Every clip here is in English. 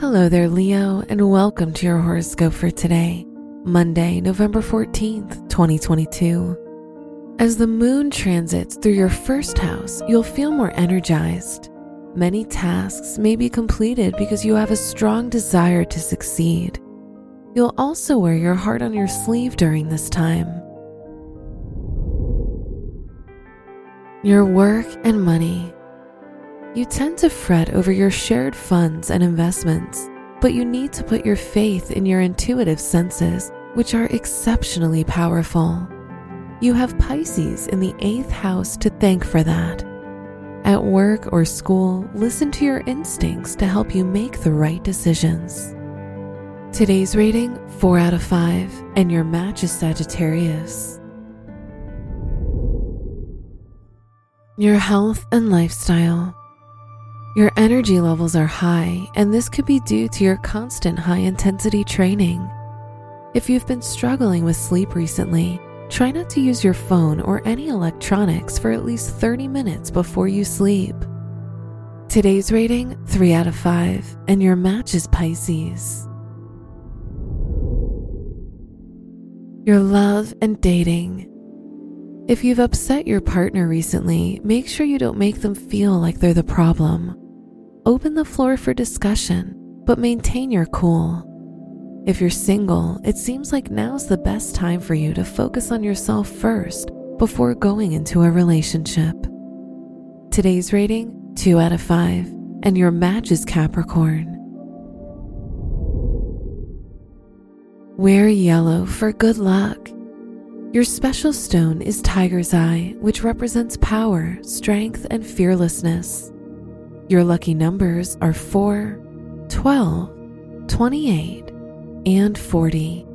Hello there, Leo, and welcome to your horoscope for today, Monday, November 14th, 2022. As the moon transits through your first house, you'll feel more energized. Many tasks may be completed because you have a strong desire to succeed. You'll also wear your heart on your sleeve during this time. Your work and money. You tend to fret over your shared funds and investments, but you need to put your faith in your intuitive senses, which are exceptionally powerful. You have Pisces in the eighth house to thank for that. At work or school, listen to your instincts to help you make the right decisions. Today's rating 4 out of 5, and your match is Sagittarius. Your health and lifestyle. Your energy levels are high, and this could be due to your constant high intensity training. If you've been struggling with sleep recently, try not to use your phone or any electronics for at least 30 minutes before you sleep. Today's rating 3 out of 5, and your match is Pisces. Your love and dating. If you've upset your partner recently, make sure you don't make them feel like they're the problem. Open the floor for discussion, but maintain your cool. If you're single, it seems like now's the best time for you to focus on yourself first before going into a relationship. Today's rating 2 out of 5, and your match is Capricorn. Wear yellow for good luck. Your special stone is Tiger's Eye, which represents power, strength, and fearlessness. Your lucky numbers are 4, 12, 28, and 40.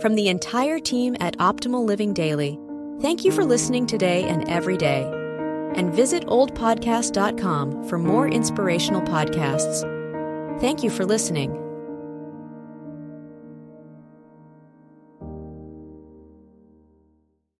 From the entire team at Optimal Living Daily, thank you for listening today and every day. And visit oldpodcast.com for more inspirational podcasts. Thank you for listening.